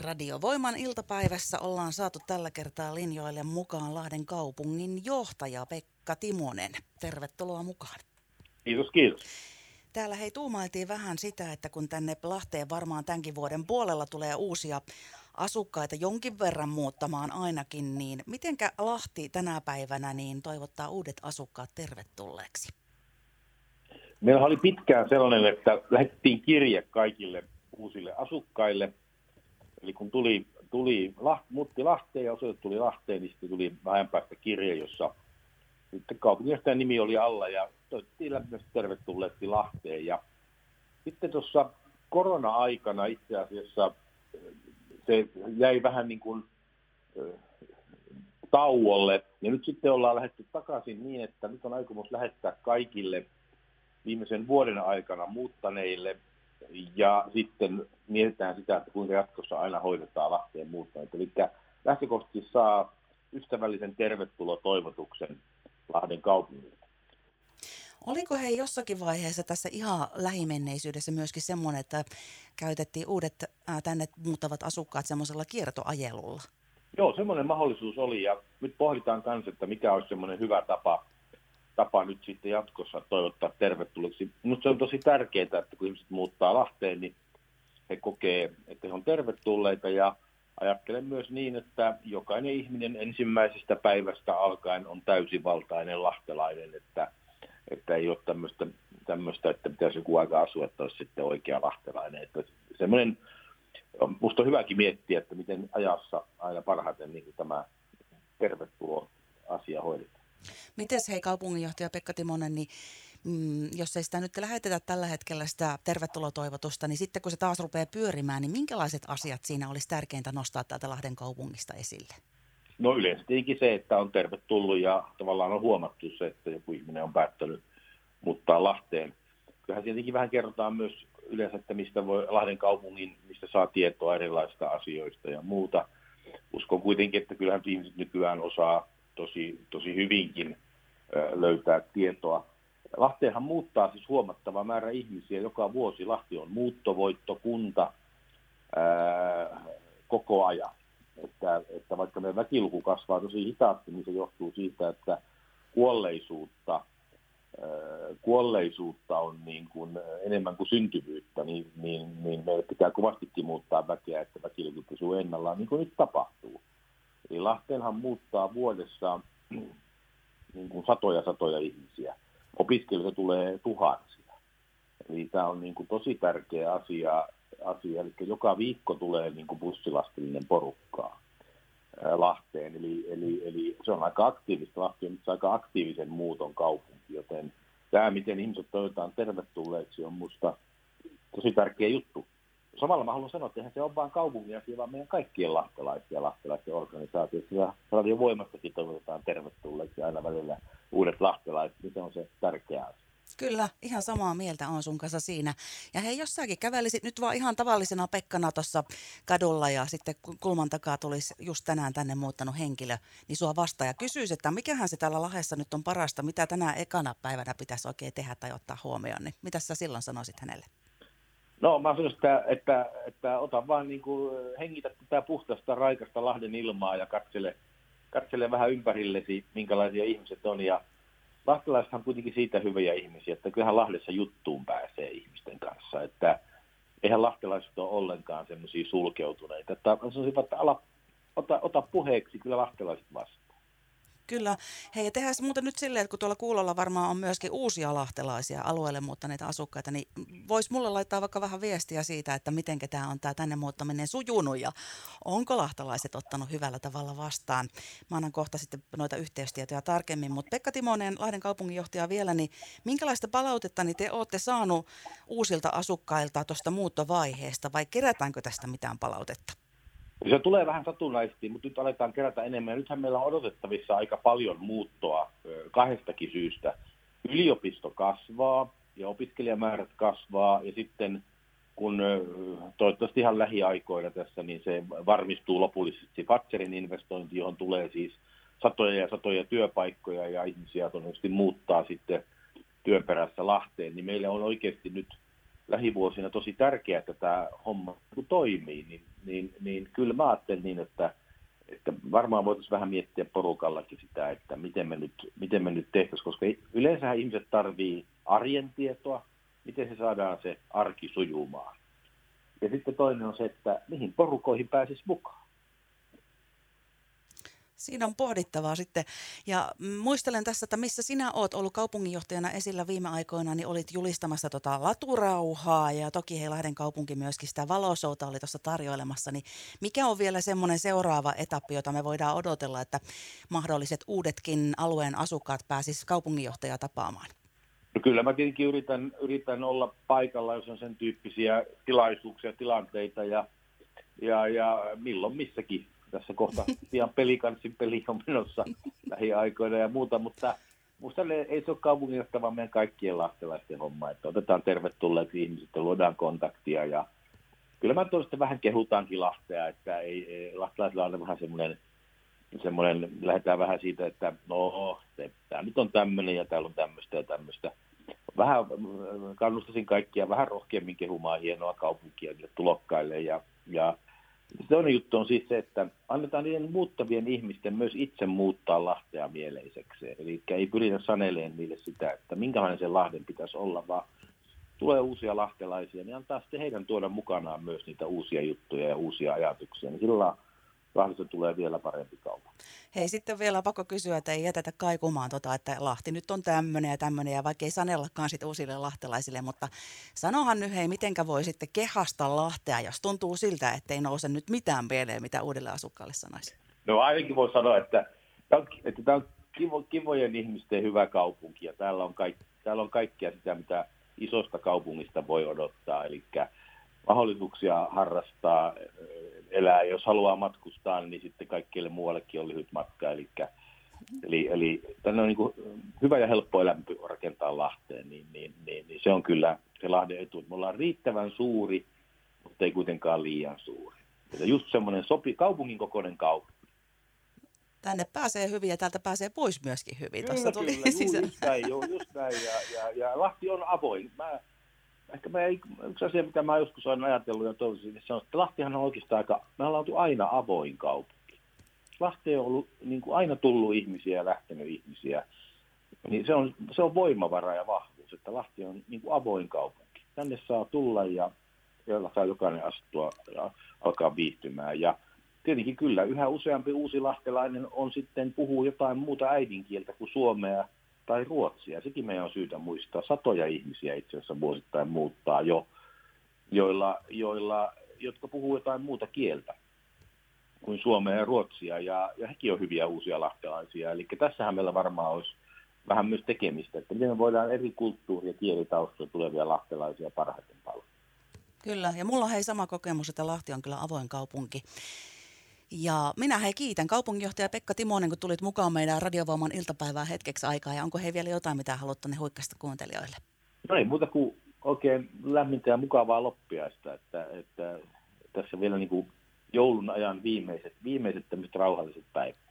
Radiovoiman iltapäivässä ollaan saatu tällä kertaa linjoille mukaan Lahden kaupungin johtaja Pekka Timonen. Tervetuloa mukaan. Kiitos, kiitos. Täällä hei tuumailtiin vähän sitä, että kun tänne Lahteen varmaan tämänkin vuoden puolella tulee uusia asukkaita jonkin verran muuttamaan ainakin, niin mitenkä Lahti tänä päivänä niin toivottaa uudet asukkaat tervetulleeksi? Meillä oli pitkään sellainen, että lähetettiin kirje kaikille uusille asukkaille. Eli kun tuli, tuli muutti Lahteen ja osoite tuli Lahteen, niin sitten tuli vähän päästä kirje, jossa sitten kaupunginjohtajan nimi oli alla ja toivottiin lämpimästi tervetulleeksi Lahteen. Ja sitten tuossa korona-aikana itse asiassa se jäi vähän niin kuin tauolle. Ja nyt sitten ollaan lähdetty takaisin niin, että nyt on aikomus lähettää kaikille viimeisen vuoden aikana muuttaneille ja sitten mietitään sitä, että kuinka jatkossa aina hoidetaan Lahteen muuttaneet. Eli lähtökohtaisesti saa ystävällisen tervetulotoivotuksen Lahden kaupungille. Oliko he jossakin vaiheessa tässä ihan lähimenneisyydessä myöskin semmoinen, että käytettiin uudet tänne muuttavat asukkaat semmoisella kiertoajelulla? Joo, semmoinen mahdollisuus oli ja nyt pohditaan kanssa, että mikä olisi semmoinen hyvä tapa, tapa nyt sitten jatkossa toivottaa tervetulleeksi. Minusta se on tosi tärkeää, että kun ihmiset muuttaa Lahteen, niin he kokee, että he on tervetulleita ja ajattelen myös niin, että jokainen ihminen ensimmäisestä päivästä alkaen on täysivaltainen lahtelainen, että että ei ole tämmöistä, tämmöistä että pitäisi joku aika asua, että olisi sitten oikea lahtelainen. Että semmoinen, musta on hyväkin miettiä, että miten ajassa aina parhaiten niin tämä tervetulo asia hoidetaan. Miten hei kaupunginjohtaja Pekka Timonen, niin mm, jos ei sitä nyt lähetetä tällä hetkellä sitä tervetulotoivotusta, niin sitten kun se taas rupeaa pyörimään, niin minkälaiset asiat siinä olisi tärkeintä nostaa täältä Lahden kaupungista esille? No yleensä se, että on tervetullut ja tavallaan on huomattu se, että joku ihminen on päättänyt muuttaa Lahteen. Kyllähän tietenkin vähän kerrotaan myös yleensä, että mistä voi Lahden kaupungin, mistä saa tietoa erilaisista asioista ja muuta. Uskon kuitenkin, että kyllähän ihmiset nykyään osaa tosi, tosi hyvinkin löytää tietoa. Lahteenhan muuttaa siis huomattava määrä ihmisiä joka vuosi. Lahti on muuttovoittokunta koko ajan että, että vaikka meidän väkiluku kasvaa tosi hitaasti, niin se johtuu siitä, että kuolleisuutta, kuolleisuutta on niin kuin enemmän kuin syntyvyyttä, niin, niin, niin meidän pitää kovastikin muuttaa väkeä, että väkiluku pysyy ennallaan, niin kuin nyt tapahtuu. Eli Lahteenhan muuttaa vuodessa niin kuin satoja satoja ihmisiä. Opiskelijoita tulee tuhansia. Eli tämä on niin kuin tosi tärkeä asia asia. Eli joka viikko tulee niin kuin bussilastillinen porukkaa Lahteen. Eli, eli, eli se on aika aktiivista. Lahti on aika aktiivisen muuton kaupunki, joten tämä, miten ihmiset toivotaan tervetulleeksi, on minusta tosi tärkeä juttu. Samalla mä haluan sanoa, että eihän se ole vain kaupungin asia, vaan meidän kaikkien lahtelaisia ja lahtelaisten organisaatioissa. Ja radiovoimastakin toivotetaan tervetulleeksi aina välillä uudet lahtelaiset, niin se on se tärkeä asia. Kyllä, ihan samaa mieltä on sun kanssa siinä. Ja hei, jos säkin kävelisit nyt vaan ihan tavallisena Pekkana tuossa kadulla ja sitten kulman takaa tulisi just tänään tänne muuttanut henkilö, niin sua vastaa ja kysyisi, että mikähän se täällä Lahessa nyt on parasta, mitä tänä ekana päivänä pitäisi oikein tehdä tai ottaa huomioon, niin mitä sä silloin sanoisit hänelle? No mä sanoisin, että, että, että ota vaan niin kuin, hengitä tätä puhtasta, raikasta Lahden ilmaa ja katsele, katsele vähän ympärillesi, minkälaisia ihmiset on ja lahtelaiset on kuitenkin siitä hyviä ihmisiä, että kyllähän Lahdessa juttuun pääsee ihmisten kanssa, että eihän lahtelaiset ole ollenkaan semmoisia sulkeutuneita. Että sanoisin, että ala, ota, ota puheeksi kyllä lahtelaiset vastaan. Kyllä. Hei, ja tehdään muuten nyt silleen, että kun tuolla kuulolla varmaan on myöskin uusia lahtelaisia alueelle muuttaneita asukkaita, niin vois mulle laittaa vaikka vähän viestiä siitä, että miten tämä on tämä tänne muuttaminen sujunut ja onko lahtelaiset ottanut hyvällä tavalla vastaan. Mä annan kohta sitten noita yhteystietoja tarkemmin, mutta Pekka Timonen, Lahden kaupunginjohtaja vielä, niin minkälaista palautetta niin te olette saanut uusilta asukkailta tuosta muuttovaiheesta vai kerätäänkö tästä mitään palautetta? Se tulee vähän satunnaisesti, mutta nyt aletaan kerätä enemmän. Nythän meillä on odotettavissa aika paljon muuttoa kahdestakin syystä. Yliopisto kasvaa ja opiskelijamäärät kasvaa ja sitten kun toivottavasti ihan lähiaikoina tässä, niin se varmistuu lopullisesti Fatserin investointi, johon tulee siis satoja ja satoja työpaikkoja ja ihmisiä todennäköisesti muuttaa sitten työperässä Lahteen, niin meillä on oikeasti nyt lähivuosina tosi tärkeää, että tämä homma toimii, niin, niin, niin kyllä mä ajattelen niin, että, että varmaan voitaisiin vähän miettiä porukallakin sitä, että miten me nyt, miten me nyt tehtäisiin, koska yleensä ihmiset tarvii arjen tietoa, miten se saadaan se arki sujumaan. Ja sitten toinen on se, että mihin porukoihin pääsisi mukaan. Siinä on pohdittavaa sitten. Ja muistelen tässä, että missä sinä oot ollut kaupunginjohtajana esillä viime aikoina, niin olit julistamassa tota laturauhaa ja toki Heilahden kaupunki myöskin sitä valosouta oli tuossa tarjoilemassa. Niin mikä on vielä semmoinen seuraava etappi, jota me voidaan odotella, että mahdolliset uudetkin alueen asukkaat pääsisivät kaupunginjohtajaa tapaamaan? No kyllä mä tietenkin yritän, yritän olla paikalla, jos on sen tyyppisiä tilaisuuksia, tilanteita ja, ja, ja milloin missäkin tässä kohta pian pelikanssin peli on menossa lähiaikoina ja muuta, mutta musta ei se ole kaupunginjohtaja, vaan meidän kaikkien lahtelaisten homma, että otetaan tervetulleeksi ihmiset ja luodaan kontaktia ja kyllä mä tuosta vähän kehutaankin Lahtea, että ei, ei lahtelaisilla on vähän semmoinen semmoinen, lähdetään vähän siitä, että no, tämä nyt on tämmöinen ja täällä on tämmöistä ja tämmöistä. Vähän kannustaisin kaikkia vähän rohkeammin kehumaan hienoa kaupunkia tulokkaille ja, ja Toinen juttu on siis se, että annetaan niiden muuttavien ihmisten myös itse muuttaa Lahtea mieleisekseen. Eli ei pyritä saneleen niille sitä, että minkälainen se Lahden pitäisi olla, vaan tulee uusia lahtelaisia, niin antaa sitten heidän tuoda mukanaan myös niitä uusia juttuja ja uusia ajatuksia. Niin sillä Lahdesta tulee vielä parempi kaupunki. Hei, sitten vielä pakko kysyä, että ei jätetä kaikumaan, tota, että Lahti nyt on tämmöinen ja tämmöinen, ja vaikka ei sanellakaan sit uusille lahtelaisille, mutta sanohan nyt hei, mitenkä voi sitten kehasta Lahtea, jos tuntuu siltä, että ei nouse nyt mitään mieleen, mitä uudelle asukkaalle sanoisi? No ainakin voi sanoa, että, että tämä on kivo, kivojen ihmisten hyvä kaupunki, ja täällä on, kaik, täällä on kaikkea sitä, mitä isosta kaupungista voi odottaa, eli mahdollisuuksia harrastaa elää. Jos haluaa matkustaa, niin sitten kaikkielle muuallekin on lyhyt matka. Eli, eli, eli tänne on niin kuin hyvä ja helppo elämä rakentaa Lahteen, niin, niin, niin, niin se on kyllä se Lahden etu. Me ollaan riittävän suuri, mutta ei kuitenkaan liian suuri. Ja just semmoinen sopi, kaupungin kokoinen kaupunki. Tänne pääsee hyvin ja täältä pääsee pois myöskin hyvin. Kyllä, Tuossa tuli kyllä, juu, just näin, joo, just näin. Ja, ja, ja Lahti on avoin. Mä, ehkä mä, yksi asia, mitä mä joskus olen ajatellut ja toivoisin, se on, että Lahtihan on oikeastaan aika, me ollaan oltu aina avoin kaupunki. Lahti on ollut niin kuin aina tullut ihmisiä ja lähtenyt ihmisiä. Niin se on, se on voimavara ja vahvuus, että Lahti on niin kuin avoin kaupunki. Tänne saa tulla ja jolla saa jokainen astua ja alkaa viihtymään. Ja tietenkin kyllä, yhä useampi uusi lahtelainen on sitten puhuu jotain muuta äidinkieltä kuin suomea – tai Ruotsia. Sekin meidän on syytä muistaa. Satoja ihmisiä itse asiassa vuosittain muuttaa jo, joilla, joilla, jotka puhuu jotain muuta kieltä kuin suomea ja ruotsia, ja, ja hekin on hyviä uusia lahtelaisia. Eli tässähän meillä varmaan olisi vähän myös tekemistä, että miten me voidaan eri kulttuuri- ja kielitaustoja tulevia lahtelaisia parhaiten palvella. Kyllä, ja mulla on hei sama kokemus, että Lahti on kyllä avoin kaupunki. Ja minä hei kiitän kaupunginjohtaja Pekka Timonen, kun tulit mukaan meidän Radiovoiman iltapäivää hetkeksi aikaa. Ja onko he vielä jotain, mitä haluat tuonne huikkaista kuuntelijoille? No ei muuta kuin oikein lämmintä ja mukavaa loppiaista, että, että tässä vielä niin kuin joulun ajan viimeiset, viimeiset tämmöiset rauhalliset päivät.